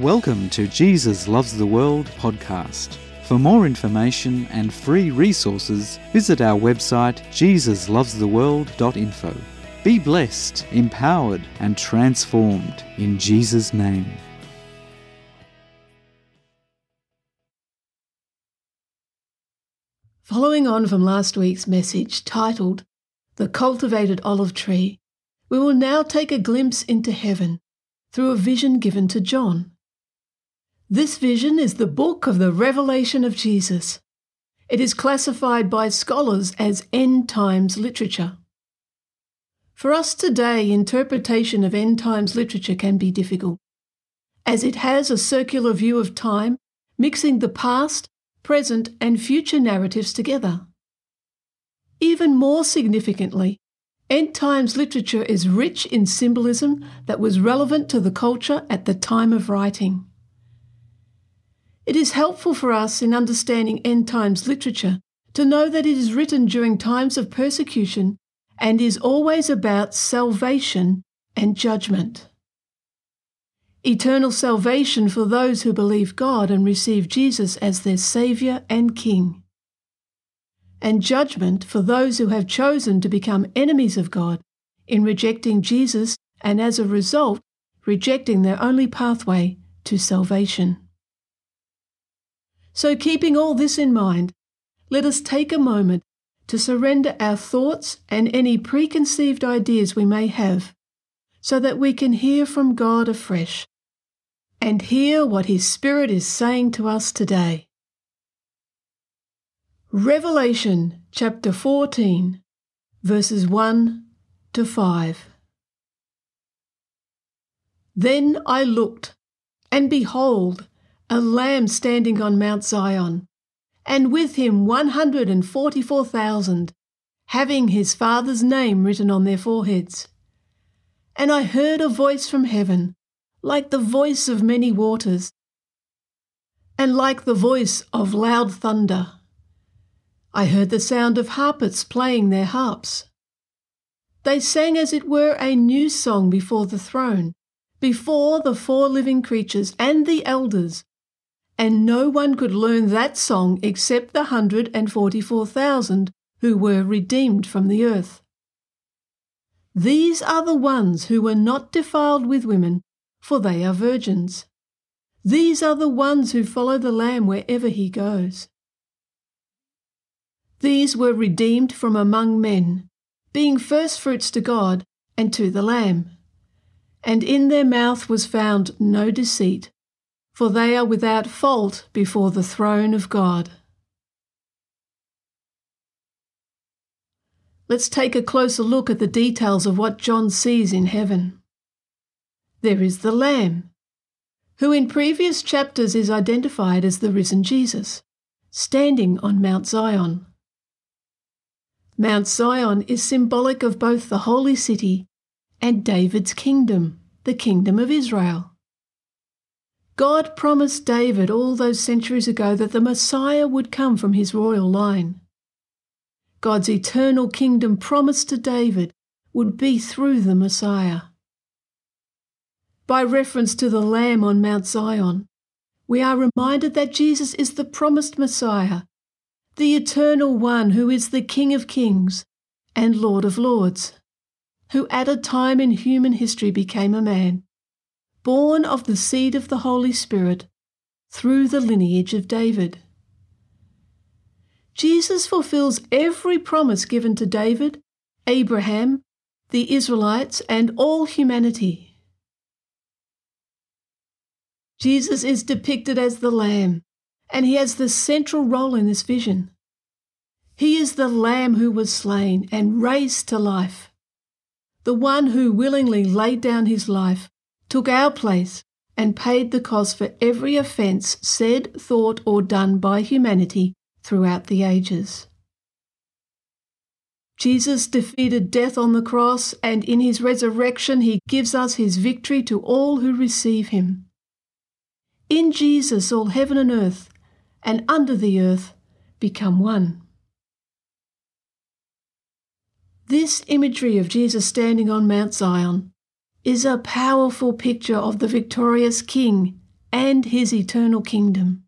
Welcome to Jesus Loves the World podcast. For more information and free resources, visit our website jesuslovestheworld.info. Be blessed, empowered, and transformed in Jesus' name. Following on from last week's message titled The Cultivated Olive Tree, we will now take a glimpse into heaven through a vision given to John. This vision is the book of the revelation of Jesus. It is classified by scholars as end times literature. For us today, interpretation of end times literature can be difficult, as it has a circular view of time, mixing the past, present, and future narratives together. Even more significantly, end times literature is rich in symbolism that was relevant to the culture at the time of writing. It is helpful for us in understanding end times literature to know that it is written during times of persecution and is always about salvation and judgment. Eternal salvation for those who believe God and receive Jesus as their Saviour and King. And judgment for those who have chosen to become enemies of God in rejecting Jesus and as a result, rejecting their only pathway to salvation. So, keeping all this in mind, let us take a moment to surrender our thoughts and any preconceived ideas we may have so that we can hear from God afresh and hear what His Spirit is saying to us today. Revelation chapter 14, verses 1 to 5. Then I looked, and behold, a lamb standing on Mount Zion, and with him one hundred and forty four thousand, having his father's name written on their foreheads. And I heard a voice from heaven, like the voice of many waters, and like the voice of loud thunder. I heard the sound of harpists playing their harps. They sang as it were a new song before the throne, before the four living creatures and the elders and no one could learn that song except the 144,000 who were redeemed from the earth. These are the ones who were not defiled with women, for they are virgins. These are the ones who follow the Lamb wherever he goes. These were redeemed from among men, being firstfruits to God and to the Lamb. And in their mouth was found no deceit for they are without fault before the throne of God. Let's take a closer look at the details of what John sees in heaven. There is the Lamb, who in previous chapters is identified as the risen Jesus, standing on Mount Zion. Mount Zion is symbolic of both the holy city and David's kingdom, the kingdom of Israel. God promised David all those centuries ago that the Messiah would come from his royal line. God's eternal kingdom promised to David would be through the Messiah. By reference to the Lamb on Mount Zion, we are reminded that Jesus is the promised Messiah, the eternal one who is the King of kings and Lord of lords, who at a time in human history became a man born of the seed of the Holy Spirit, through the lineage of David. Jesus fulfills every promise given to David, Abraham, the Israelites, and all humanity. Jesus is depicted as the Lamb, and he has the central role in this vision. He is the Lamb who was slain and raised to life, the one who willingly laid down his life took our place, and paid the cost for every offence said, thought, or done by humanity throughout the ages. Jesus defeated death on the cross, and in his resurrection, he gives us his victory to all who receive him. In Jesus, all heaven and earth, and under the earth, become one. This imagery of Jesus standing on Mount Zion is a powerful picture of the victorious King and his eternal kingdom.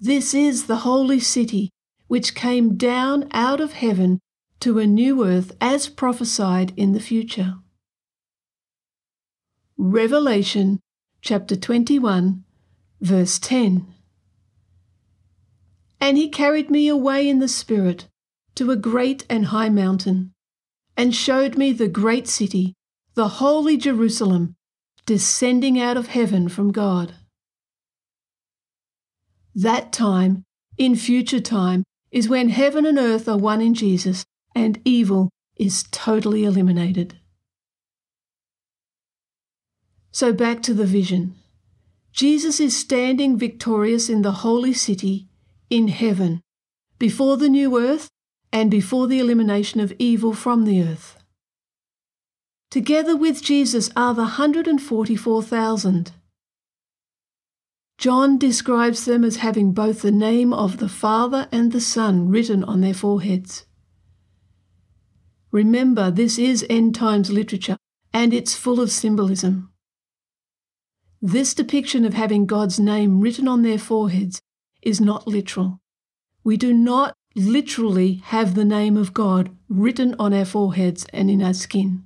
This is the holy city which came down out of heaven to a new earth as prophesied in the future. Revelation chapter 21, verse 10. And he carried me away in the Spirit to a great and high mountain, and showed me the great city, the holy Jerusalem, descending out of heaven from God. That time, in future time, is when heaven and earth are one in Jesus and evil is totally eliminated. So back to the vision. Jesus is standing victorious in the holy city in heaven, before the new earth and before the elimination of evil from the earth. Together with Jesus are the 144,000. John describes them as having both the name of the Father and the Son written on their foreheads. Remember, this is end times literature and it's full of symbolism. This depiction of having God's name written on their foreheads is not literal. We do not literally have the name of God written on our foreheads and in our skin.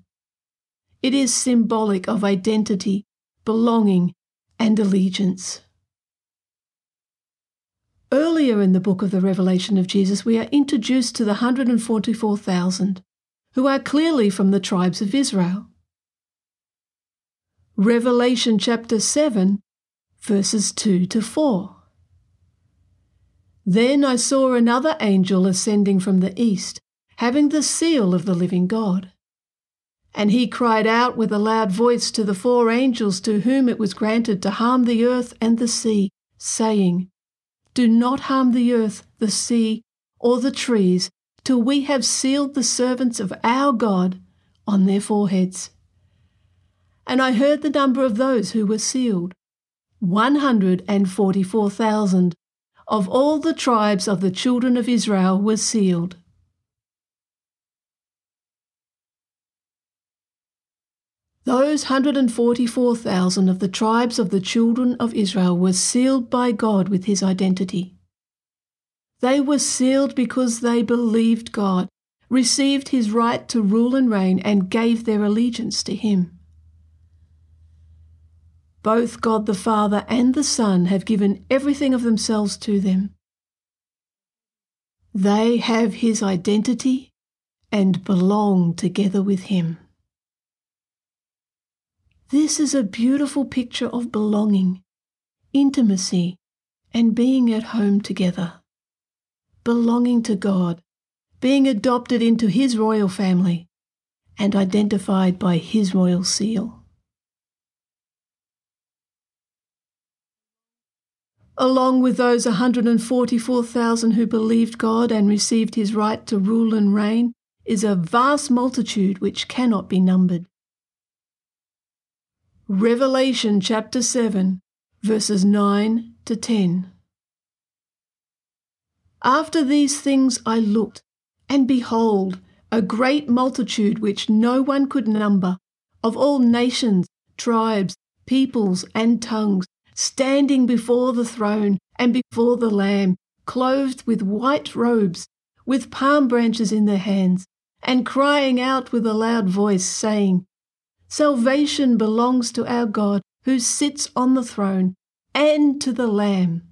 It is symbolic of identity, belonging, and allegiance. Earlier in the book of the Revelation of Jesus, we are introduced to the 144,000, who are clearly from the tribes of Israel. Revelation chapter 7, verses 2 to 4. Then I saw another angel ascending from the east, having the seal of the living God. And he cried out with a loud voice to the four angels to whom it was granted to harm the earth and the sea, saying, Do not harm the earth, the sea, or the trees, till we have sealed the servants of our God on their foreheads. And I heard the number of those who were sealed 144,000 of all the tribes of the children of Israel were sealed. Those 144,000 of the tribes of the children of Israel were sealed by God with his identity. They were sealed because they believed God, received his right to rule and reign, and gave their allegiance to him. Both God the Father and the Son have given everything of themselves to them. They have His identity and belong together with Him. This is a beautiful picture of belonging, intimacy, and being at home together. Belonging to God, being adopted into His royal family, and identified by His royal seal. along with those 144,000 who believed God and received his right to rule and reign, is a vast multitude which cannot be numbered. Revelation chapter 7, verses 9 to 10. After these things I looked, and behold, a great multitude which no one could number, of all nations, tribes, peoples, and tongues standing before the throne and before the Lamb, clothed with white robes, with palm branches in their hands, and crying out with a loud voice, saying, Salvation belongs to our God who sits on the throne and to the Lamb.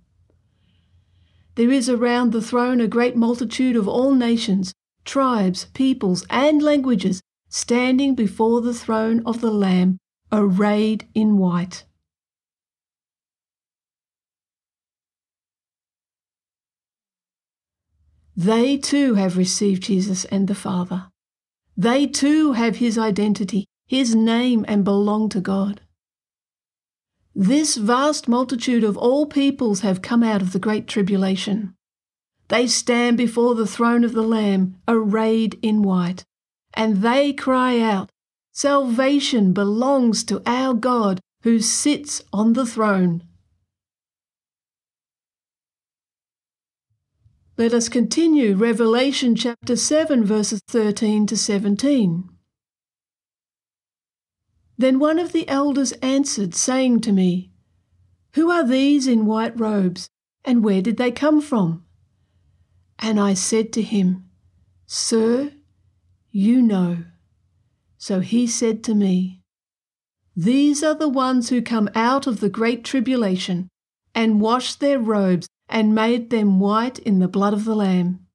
There is around the throne a great multitude of all nations, tribes, peoples, and languages standing before the throne of the Lamb, arrayed in white. They too have received Jesus and the Father. They too have his identity, his name, and belong to God. This vast multitude of all peoples have come out of the great tribulation. They stand before the throne of the Lamb, arrayed in white, and they cry out, Salvation belongs to our God who sits on the throne. Let us continue Revelation chapter 7, verses 13 to 17. Then one of the elders answered, saying to me, Who are these in white robes, and where did they come from? And I said to him, Sir, you know. So he said to me, These are the ones who come out of the great tribulation, and washed their robes, and made them white in the blood of the Lamb.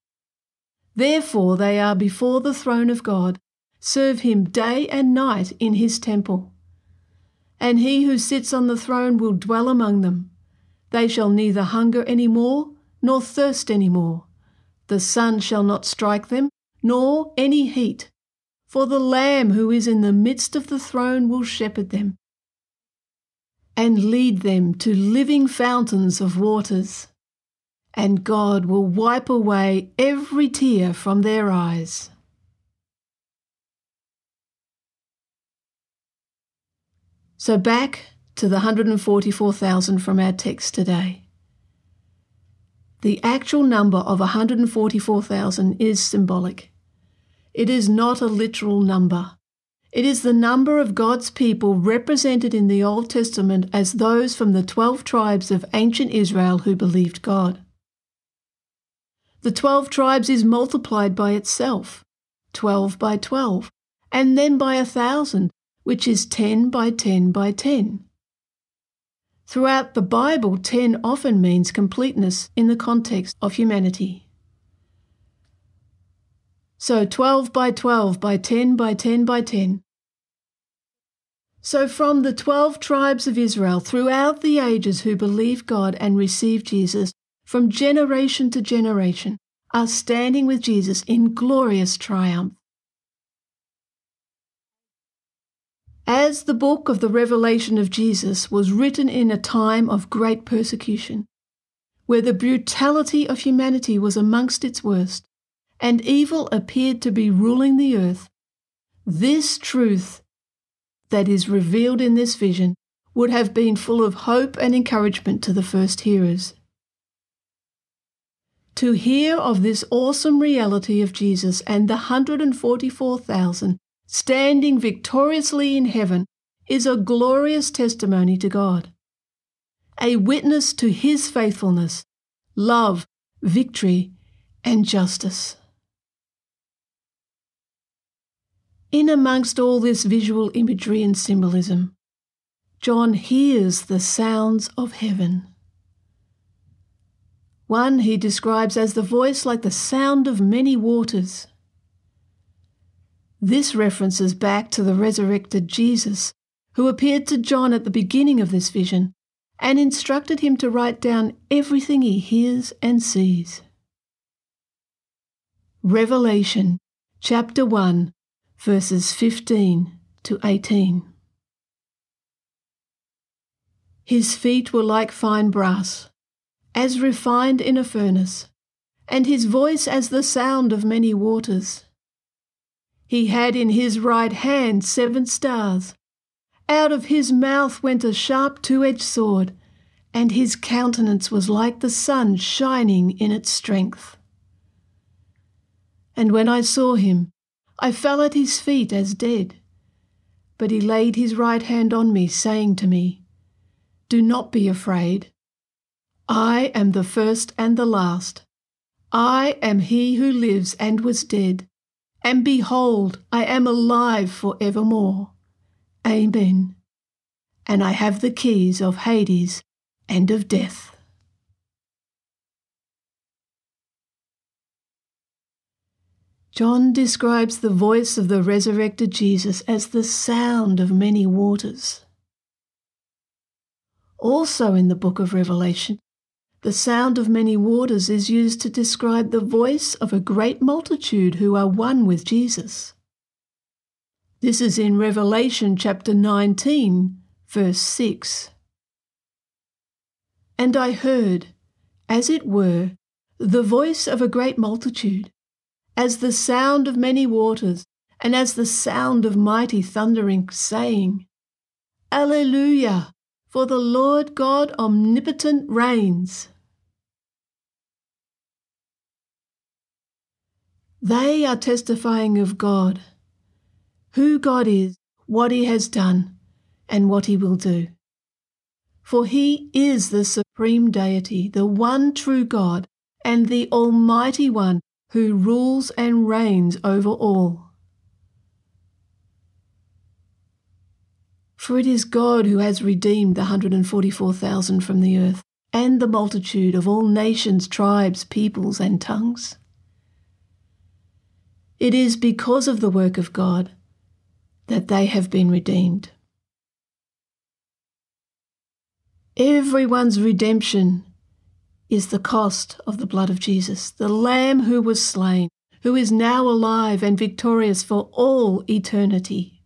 Therefore they are before the throne of God, serve him day and night in his temple. And he who sits on the throne will dwell among them. They shall neither hunger any more, nor thirst any more. The sun shall not strike them, nor any heat. For the Lamb who is in the midst of the throne will shepherd them, and lead them to living fountains of waters. And God will wipe away every tear from their eyes. So back to the 144,000 from our text today. The actual number of 144,000 is symbolic. It is not a literal number. It is the number of God's people represented in the Old Testament as those from the 12 tribes of ancient Israel who believed God. The 12 tribes is multiplied by itself, 12 by 12, and then by a thousand, which is 10 by 10 by 10. Throughout the Bible, 10 often means completeness in the context of humanity. So 12 by 12 by 10 by 10 by 10. So from the 12 tribes of Israel throughout the ages who believe God and receive Jesus, from generation to generation, are standing with Jesus in glorious triumph. As the book of the revelation of Jesus was written in a time of great persecution, where the brutality of humanity was amongst its worst, and evil appeared to be ruling the earth, this truth that is revealed in this vision would have been full of hope and encouragement to the first hearers. To hear of this awesome reality of Jesus and the 144,000 standing victoriously in heaven is a glorious testimony to God, a witness to His faithfulness, love, victory, and justice. In amongst all this visual imagery and symbolism, John hears the sounds of heaven. One he describes as the voice like the sound of many waters. This references back to the resurrected Jesus, who appeared to John at the beginning of this vision and instructed him to write down everything he hears and sees. Revelation chapter 1 verses 15 to 18. His feet were like fine brass, as refined in a furnace, and his voice as the sound of many waters. He had in his right hand seven stars. Out of his mouth went a sharp two edged sword, and his countenance was like the sun shining in its strength. And when I saw him, I fell at his feet as dead. But he laid his right hand on me, saying to me, Do not be afraid. I am the first and the last. I am he who lives and was dead. And behold, I am alive for evermore. Amen. And I have the keys of Hades and of death. John describes the voice of the resurrected Jesus as the sound of many waters. Also in the book of Revelation, the sound of many waters is used to describe the voice of a great multitude who are one with Jesus. This is in Revelation chapter 19, verse 6. And I heard, as it were, the voice of a great multitude as the sound of many waters, and as the sound of mighty thundering, saying, Alleluia, for the Lord God omnipotent reigns. They are testifying of God, who God is, what He has done, and what He will do. For he is the supreme deity, the one true God, and the Almighty One who rules and reigns over all. For it is God who has redeemed the 144,000 from the earth, and the multitude of all nations, tribes, peoples, and tongues. It is because of the work of God that they have been redeemed. Everyone's redemption is the cost of the blood of Jesus, the Lamb who was slain, who is now alive and victorious for all eternity.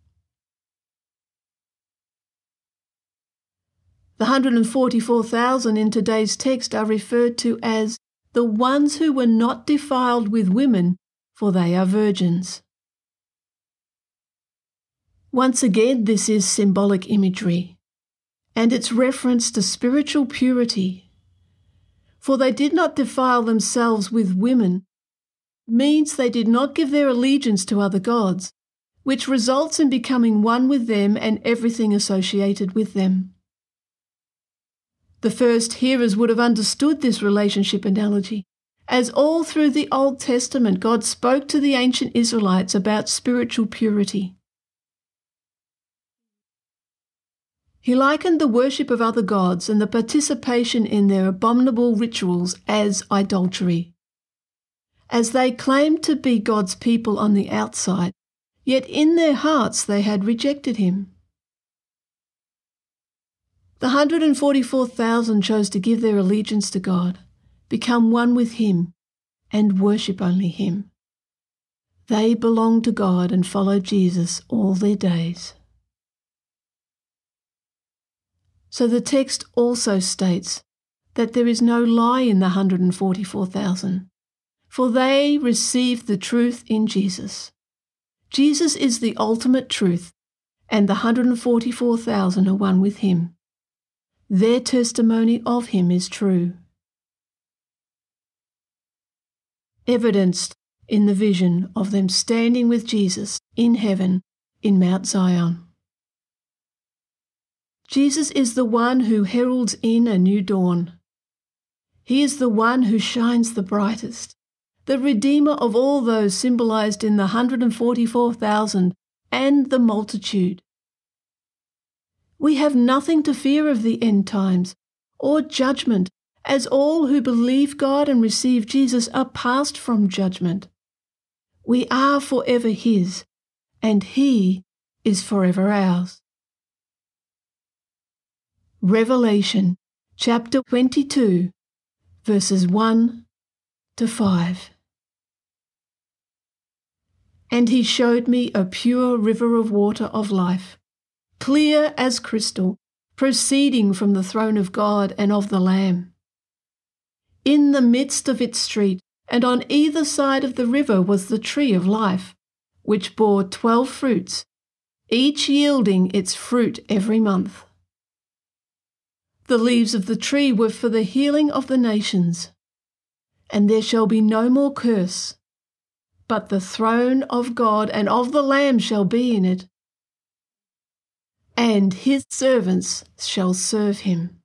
The 144,000 in today's text are referred to as the ones who were not defiled with women, for they are virgins. Once again, this is symbolic imagery and its reference to spiritual purity. For they did not defile themselves with women, means they did not give their allegiance to other gods, which results in becoming one with them and everything associated with them. The first hearers would have understood this relationship analogy, as all through the Old Testament God spoke to the ancient Israelites about spiritual purity. He likened the worship of other gods and the participation in their abominable rituals as idolatry. As they claimed to be God's people on the outside, yet in their hearts they had rejected him. The 144,000 chose to give their allegiance to God, become one with Him, and worship only Him. They belong to God and follow Jesus all their days. So the text also states that there is no lie in the 144,000, for they received the truth in Jesus. Jesus is the ultimate truth, and the 144,000 are one with him. Their testimony of him is true. Evidenced in the vision of them standing with Jesus in heaven in Mount Zion. Jesus is the one who heralds in a new dawn. He is the one who shines the brightest, the Redeemer of all those symbolized in the 144,000 and the multitude. We have nothing to fear of the end times or judgment, as all who believe God and receive Jesus are passed from judgment. We are forever His, and He is forever ours. Revelation chapter 22, verses 1 to 5. And he showed me a pure river of water of life, clear as crystal, proceeding from the throne of God and of the Lamb. In the midst of its street, and on either side of the river was the tree of life, which bore twelve fruits, each yielding its fruit every month. The leaves of the tree were for the healing of the nations. And there shall be no more curse, but the throne of God and of the Lamb shall be in it, and his servants shall serve him.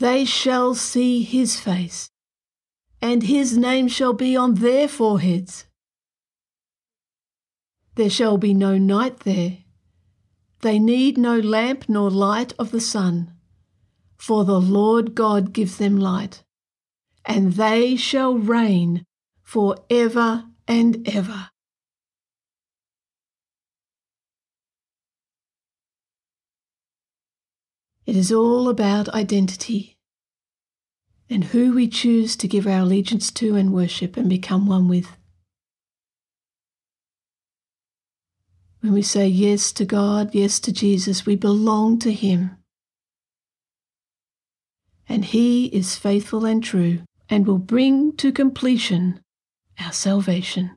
They shall see his face, and his name shall be on their foreheads. There shall be no night there they need no lamp nor light of the sun, for the Lord God gives them light, and they shall reign for ever and ever. It is all about identity and who we choose to give our allegiance to and worship and become one with. When we say yes to God, yes to Jesus, we belong to Him. And He is faithful and true and will bring to completion our salvation.